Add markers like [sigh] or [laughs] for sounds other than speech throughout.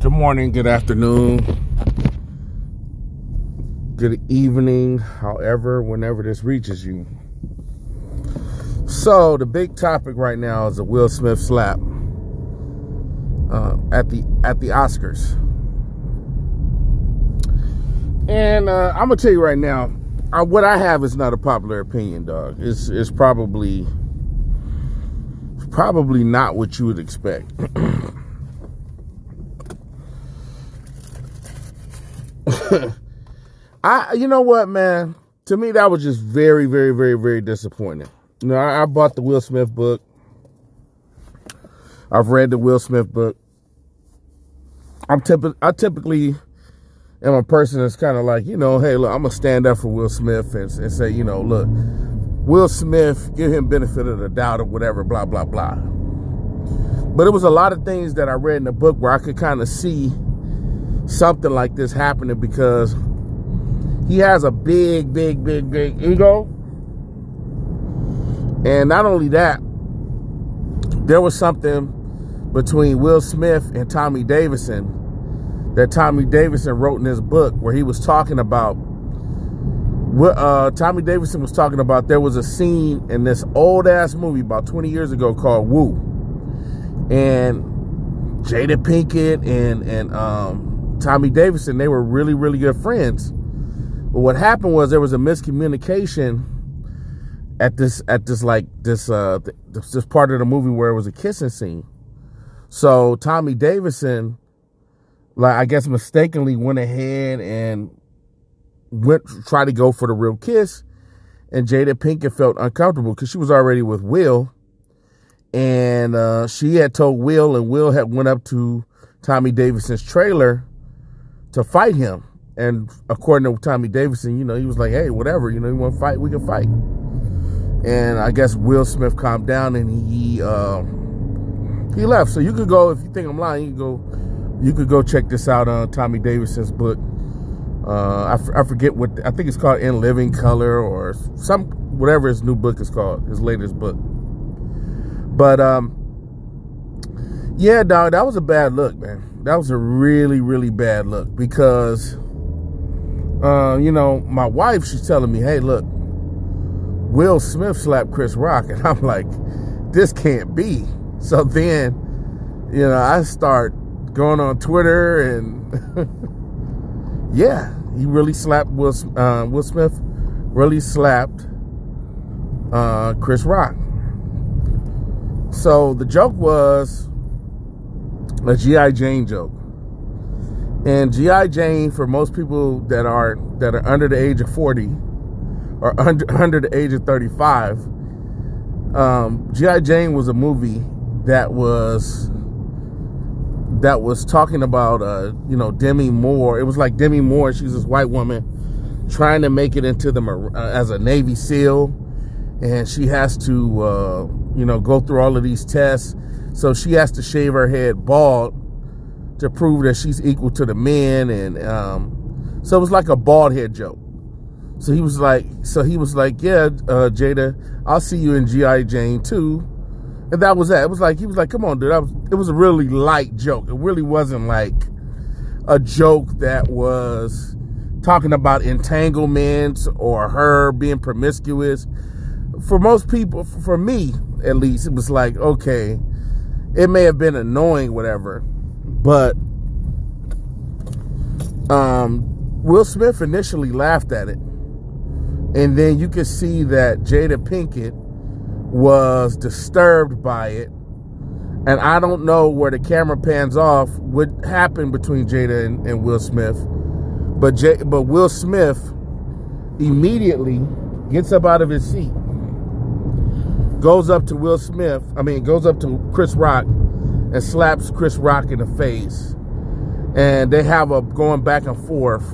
Good morning, good afternoon, good evening, however, whenever this reaches you. So, the big topic right now is the Will Smith slap uh, at the at the Oscars. And uh, I'm gonna tell you right now, uh, what I have is not a popular opinion, dog. It's it's probably probably not what you would expect. [clears throat] [laughs] I, you know what, man? To me, that was just very, very, very, very disappointing. You know, I, I bought the Will Smith book. I've read the Will Smith book. I'm typically, I typically am a person that's kind of like, you know, hey, look, I'm gonna stand up for Will Smith and, and say, you know, look, Will Smith, give him benefit of the doubt or whatever, blah blah blah. But it was a lot of things that I read in the book where I could kind of see something like this happening because he has a big, big, big, big ego. And not only that, there was something between Will Smith and Tommy Davidson that Tommy Davidson wrote in his book where he was talking about uh, Tommy Davidson was talking about there was a scene in this old ass movie about 20 years ago called Woo. And Jada Pinkett and and um, Tommy Davidson, they were really, really good friends. But what happened was there was a miscommunication at this, at this like this, uh, this, this part of the movie where it was a kissing scene. So Tommy Davidson, like I guess mistakenly went ahead and went try to go for the real kiss, and Jada Pinkett felt uncomfortable because she was already with Will, and uh, she had told Will, and Will had went up to Tommy Davidson's trailer to fight him. And according to Tommy Davidson, you know, he was like, hey, whatever, you know, you want to fight, we can fight. And I guess Will Smith calmed down and he uh, he left. So you could go, if you think I'm lying, you go, you could go check this out on Tommy Davidson's book. Uh, I, forget what, I think it's called In Living Color or some, whatever his new book is called, his latest book. But, um, yeah, dog, that was a bad look, man that was a really, really bad look because, uh, you know, my wife, she's telling me, hey, look, Will Smith slapped Chris Rock. [laughs] And I'm like, this can't be. So then, you know, I start going on Twitter and [laughs] yeah, he really slapped Will, uh, Will Smith, really slapped uh, Chris Rock. So the joke was, a G.I. Jane joke. And G.I. Jane, for most people that are that are under the age of 40 or under under the age of 35, um, G.I. Jane was a movie that was that was talking about uh, you know Demi Moore. It was like Demi Moore. She's this white woman trying to make it into the uh, as a Navy SEAL, and she has to uh, you know go through all of these tests so she has to shave her head bald to prove that she's equal to the men. And um, so it was like a bald head joke. So he was like, so he was like, yeah, uh, Jada, I'll see you in G.I. Jane too. And that was that. It was like, he was like, come on, dude. Was, it was a really light joke. It really wasn't like a joke that was talking about entanglements or her being promiscuous. For most people, for me at least, it was like, okay, it may have been annoying, whatever, but um, Will Smith initially laughed at it. And then you could see that Jada Pinkett was disturbed by it. And I don't know where the camera pans off what happened between Jada and, and Will Smith. But J, but Will Smith immediately gets up out of his seat goes up to Will Smith, I mean, goes up to Chris Rock and slaps Chris Rock in the face. And they have a going back and forth.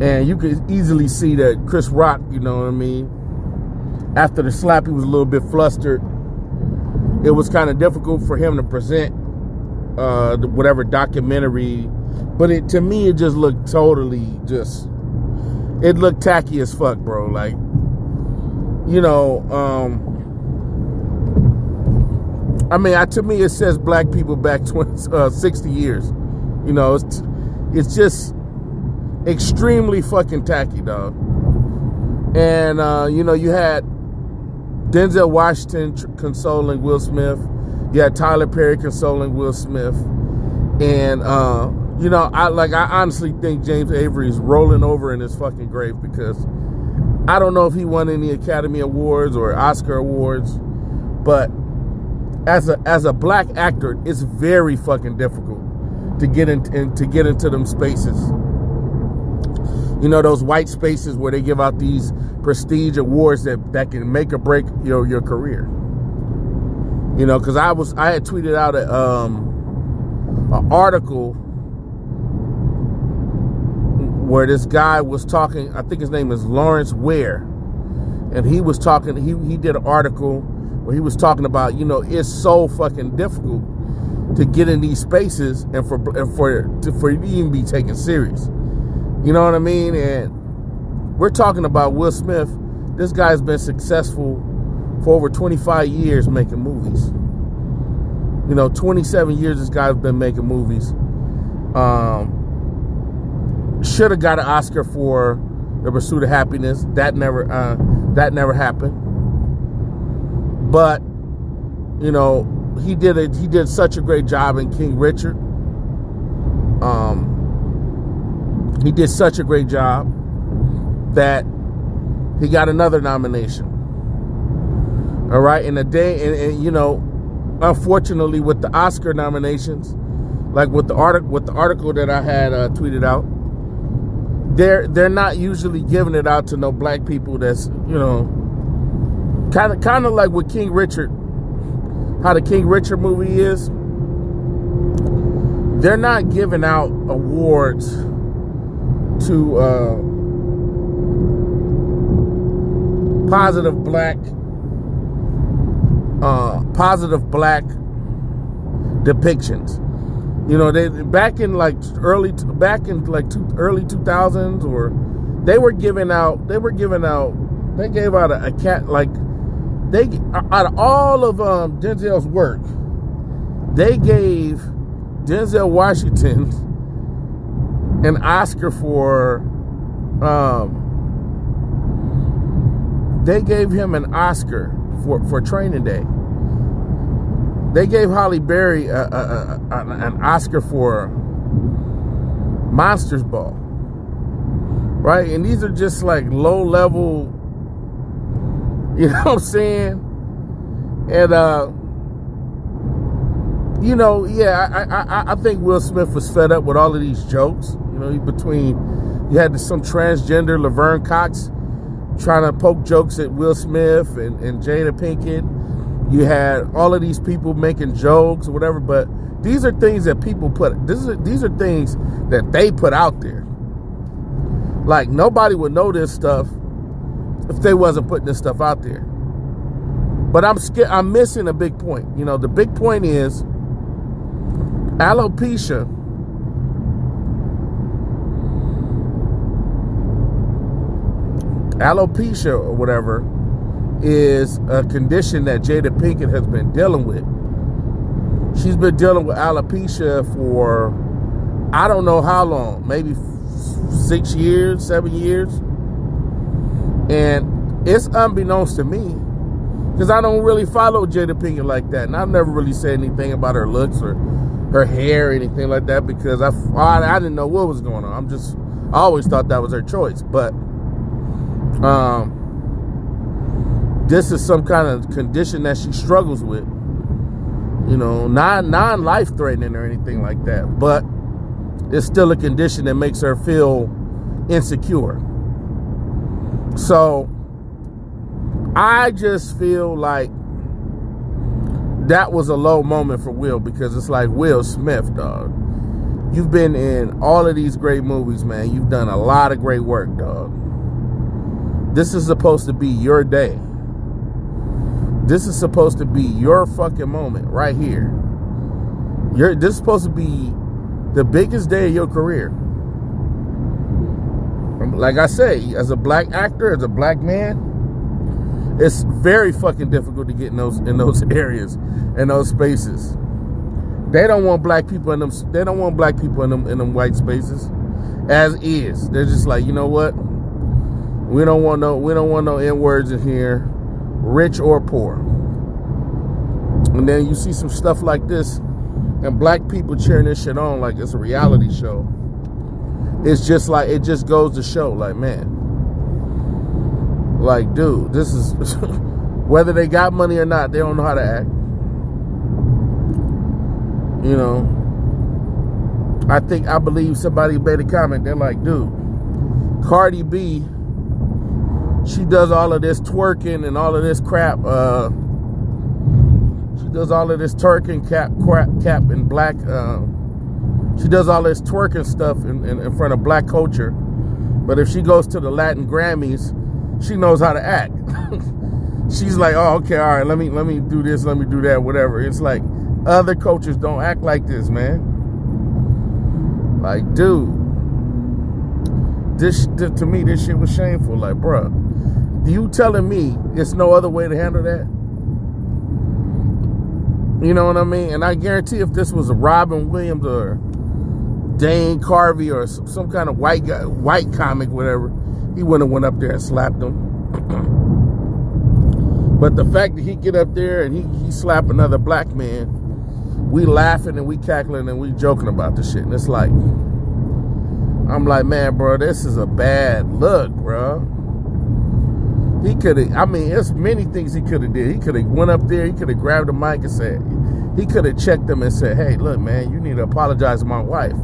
And you could easily see that Chris Rock, you know what I mean, after the slap, he was a little bit flustered. It was kind of difficult for him to present uh, whatever documentary. But it to me, it just looked totally just, it looked tacky as fuck, bro. Like, you know, um, I mean, I, to me, it says black people back 20, [laughs] uh, 60 years. You know, it's it's just extremely fucking tacky, dog. And uh, you know, you had Denzel Washington consoling Will Smith. You had Tyler Perry consoling Will Smith. And uh, you know, I like I honestly think James Avery is rolling over in his fucking grave because I don't know if he won any Academy Awards or Oscar Awards, but as a as a black actor, it's very fucking difficult to get in, in to get into them spaces. You know those white spaces where they give out these prestige awards that that can make or break your your career. You know, because I was I had tweeted out a um an article where this guy was talking. I think his name is Lawrence Ware, and he was talking. He he did an article where he was talking about you know it's so fucking difficult to get in these spaces and for and for to, for you even be taken serious. You know what I mean? And we're talking about Will Smith. This guy's been successful for over 25 years making movies. You know, 27 years this guy's been making movies. Um, should have got an Oscar for The Pursuit of Happiness. That never uh, that never happened. But you know, he did it. He did such a great job in King Richard. Um, he did such a great job that he got another nomination. All right, in a day, and, and you know, unfortunately, with the Oscar nominations, like with the article, with the article that I had uh, tweeted out, they're they're not usually giving it out to no black people. That's you know, kind of kind of like with King Richard, how the King Richard movie is. They're not giving out awards to uh, positive black, uh, positive black depictions. You know, they back in like early, back in like two, early two thousands, or they were giving out, they were giving out, they gave out a, a cat like they out of all of um, Denzel's work, they gave Denzel Washington an Oscar for um, they gave him an Oscar for, for Training Day. They gave Halle Berry a, a, a, an Oscar for Monsters Ball. Right? And these are just like low level, you [laughs] know what I'm saying? And, uh, you know, yeah, I, I, I think Will Smith was fed up with all of these jokes. You know, between you had some transgender Laverne Cox trying to poke jokes at Will Smith and, and Jada Pinkett. You had all of these people making jokes or whatever, but these are things that people put. This is these are things that they put out there. Like nobody would know this stuff if they wasn't putting this stuff out there. But I'm scared. I'm missing a big point. You know, the big point is alopecia. Alopecia or whatever is a condition that Jada Pinkett has been dealing with. She's been dealing with alopecia for I don't know how long, maybe six years, seven years. And it's unbeknownst to me because I don't really follow Jada Pinkett like that. And I've never really said anything about her looks or her hair or anything like that because I, I, I didn't know what was going on. I'm just, I always thought that was her choice. But, um, this is some kind of condition that she struggles with. You know, non non life threatening or anything like that, but it's still a condition that makes her feel insecure. So I just feel like that was a low moment for Will because it's like Will Smith, dog. You've been in all of these great movies, man. You've done a lot of great work, dog. This is supposed to be your day. This is supposed to be your fucking moment right here. You're, this is supposed to be the biggest day of your career. Like I say, as a black actor, as a black man, it's very fucking difficult to get in those in those [laughs] areas, in those spaces. They don't want black people in them. They don't want black people in them in them white spaces, as is. They're just like, you know what? We don't want no. We don't want no n words in here, rich or poor. And then you see some stuff like this, and black people cheering this shit on like it's a reality show. It's just like it just goes to show, like man, like dude, this is [laughs] whether they got money or not, they don't know how to act. You know, I think I believe somebody made a comment. They're like, dude, Cardi B, she does all of this twerking and all of this crap. Uh, she does all of this twerking cap, crap, cap in black. Uh, she does all this twerking stuff in, in, in front of black culture. But if she goes to the Latin Grammys, she knows how to act. [laughs] She's like, oh, okay, all right, let me let me do this, let me do that, whatever. It's like other coaches don't act like this, man. Like, dude, this, to me, this shit was shameful. Like, bruh, you telling me it's no other way to handle that? You know what I mean? And I guarantee if this was Robin Williams or Dana Carvey or some, some kind of white guy, white comic, whatever, he wouldn't have went up there and slapped him. [clears throat] but the fact that he get up there and he, he slap another black man we laughing and we cackling and we joking about the shit. And it's like, I'm like, man, bro, this is a bad look, bro. He could have, I mean, there's many things he could have did. He could have went up there, he could have grabbed the mic and said, he could have checked them and said, hey, look, man, you need to apologize to my wife.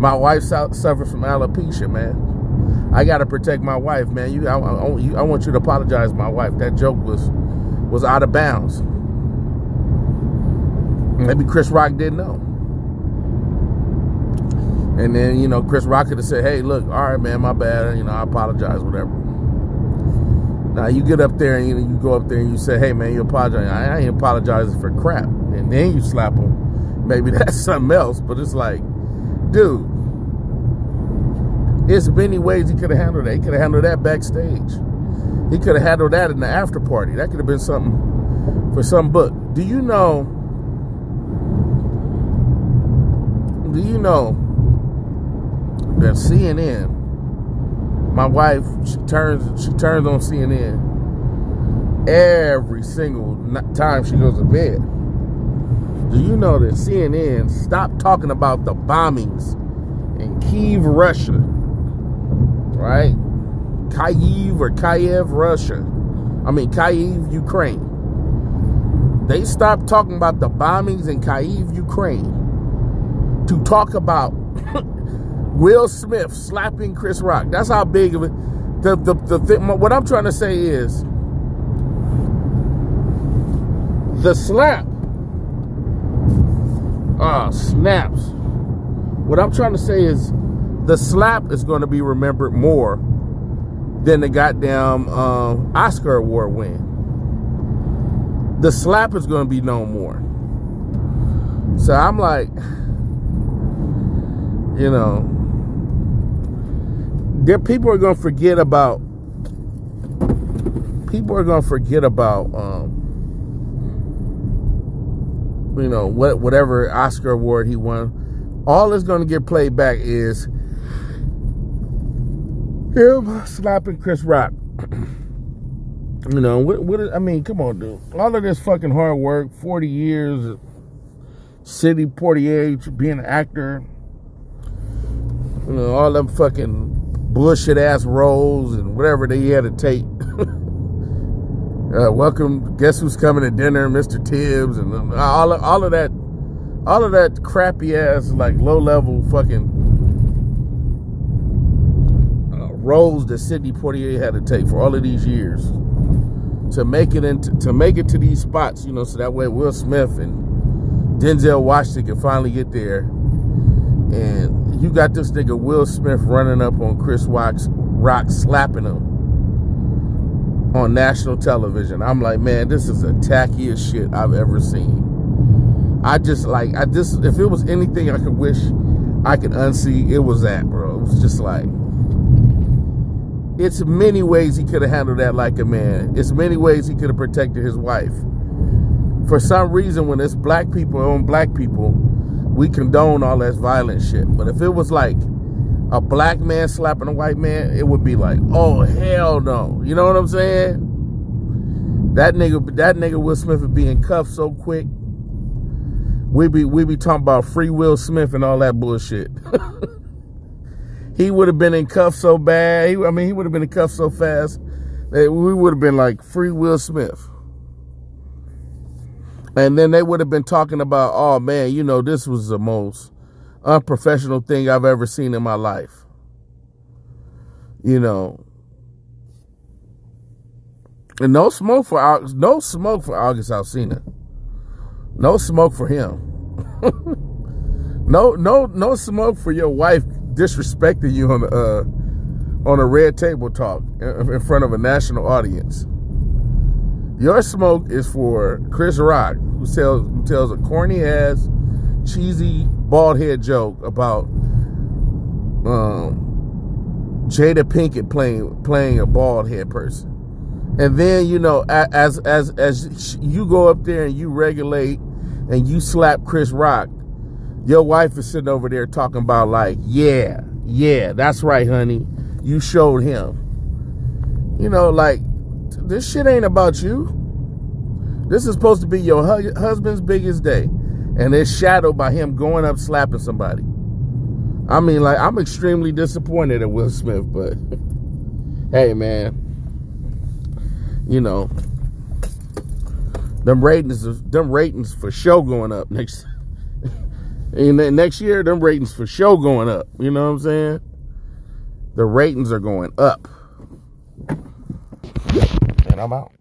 My wife suffers from alopecia, man. I got to protect my wife, man. You I, I, I want you to apologize my wife. That joke was was out of bounds. Maybe Chris Rock didn't know. And then, you know, Chris Rock could have said, hey, look, all right, man, my bad. You know, I apologize, whatever. Now, you get up there and you, you go up there and you say, hey, man, you apologize. I, I ain't apologizing for crap. And then you slap him. Maybe [laughs] that's something else. But it's like, dude, there's many ways he could have handled that. He could have handled that backstage. He could have handled that in the after party. That could have been something for some book. Do you know do you know that CNN, my wife, she turns she turns on CNN every single time she goes to bed. Do you know that CNN stopped talking about the bombings in Kiev, Russia? Right? Kyiv or Kiev, Russia. I mean Kyiv, Ukraine. They stopped talking about the bombings in Kyiv, Ukraine to talk about [laughs] Will Smith slapping Chris Rock. That's how big of it. The the the thing, what I'm trying to say is the slap. Ah, uh, snaps. What I'm trying to say is the slap is going to be remembered more than the goddamn um, Oscar award win. The slap is going to be known more. So I'm like [sighs] you know, there people are gonna forget about people are gonna forget about um, you know what whatever Oscar award he won. All that's gonna get played back is him slapping Chris Rock. [clears throat] you know what? What? I mean, come on, dude. All of this fucking hard work, forty years, Sidney age, being an actor you know, all them fucking bullshit ass roles and whatever they had to take. [laughs] uh, welcome, guess who's coming to dinner, Mr. Tibbs, and all of, all of that, all of that crappy ass like low level fucking roles that Sidney Poitier had to take for all of these years to make it into to make it to these spots, you know, so that way Will Smith and Denzel Washington can finally get there and you got this nigga Will Smith running up on Chris Rock's, Rock slapping him on national television. I'm like, man, this is the tackiest shit I've ever seen. I just like, I just, if it was anything I could wish I could unsee, it was that, bro. It was just like, it's many ways he could have handled that like a man. It's many ways he could have protected his wife. for some reason, when it's black people on black people, we condone all that violent shit. But if it was like a black man slapping a white man, it would be like, oh hell no. You know what I'm saying? That nigga, that nigga Will Smith would be in cuffs so quick. We be we be talking about free Will Smith and all that bullshit. [laughs] he would have been in cuffs so bad. He, I mean, he would have been in cuffs so fast that we would have been like free Will Smith. And then they would have been talking about, oh man, you know, this was the most unprofessional thing I've ever seen in my life. You know. And no smoke for no smoke for August Alsina. No smoke for him. [laughs] no, no, no smoke for your wife disrespecting you on uh, on a red table talk in front of a national audience. Your smoke is for Chris Rock, who tells who tells a corny ass, cheesy bald head joke about um, Jada Pinkett playing playing a bald head person, and then you know as as as you go up there and you regulate and you slap Chris Rock, your wife is sitting over there talking about like, yeah, yeah, that's right, honey, you showed him. You know, like this shit ain't about you. This is supposed to be your hu husband's biggest day. And it's shadowed by him going up slapping somebody. I mean, like, I'm extremely disappointed at Will Smith, but [laughs] hey, man. You know, them ratings, them ratings for show going up next. And next year, them ratings for show going up. You know what I'm saying? The ratings are going up. And I'm out.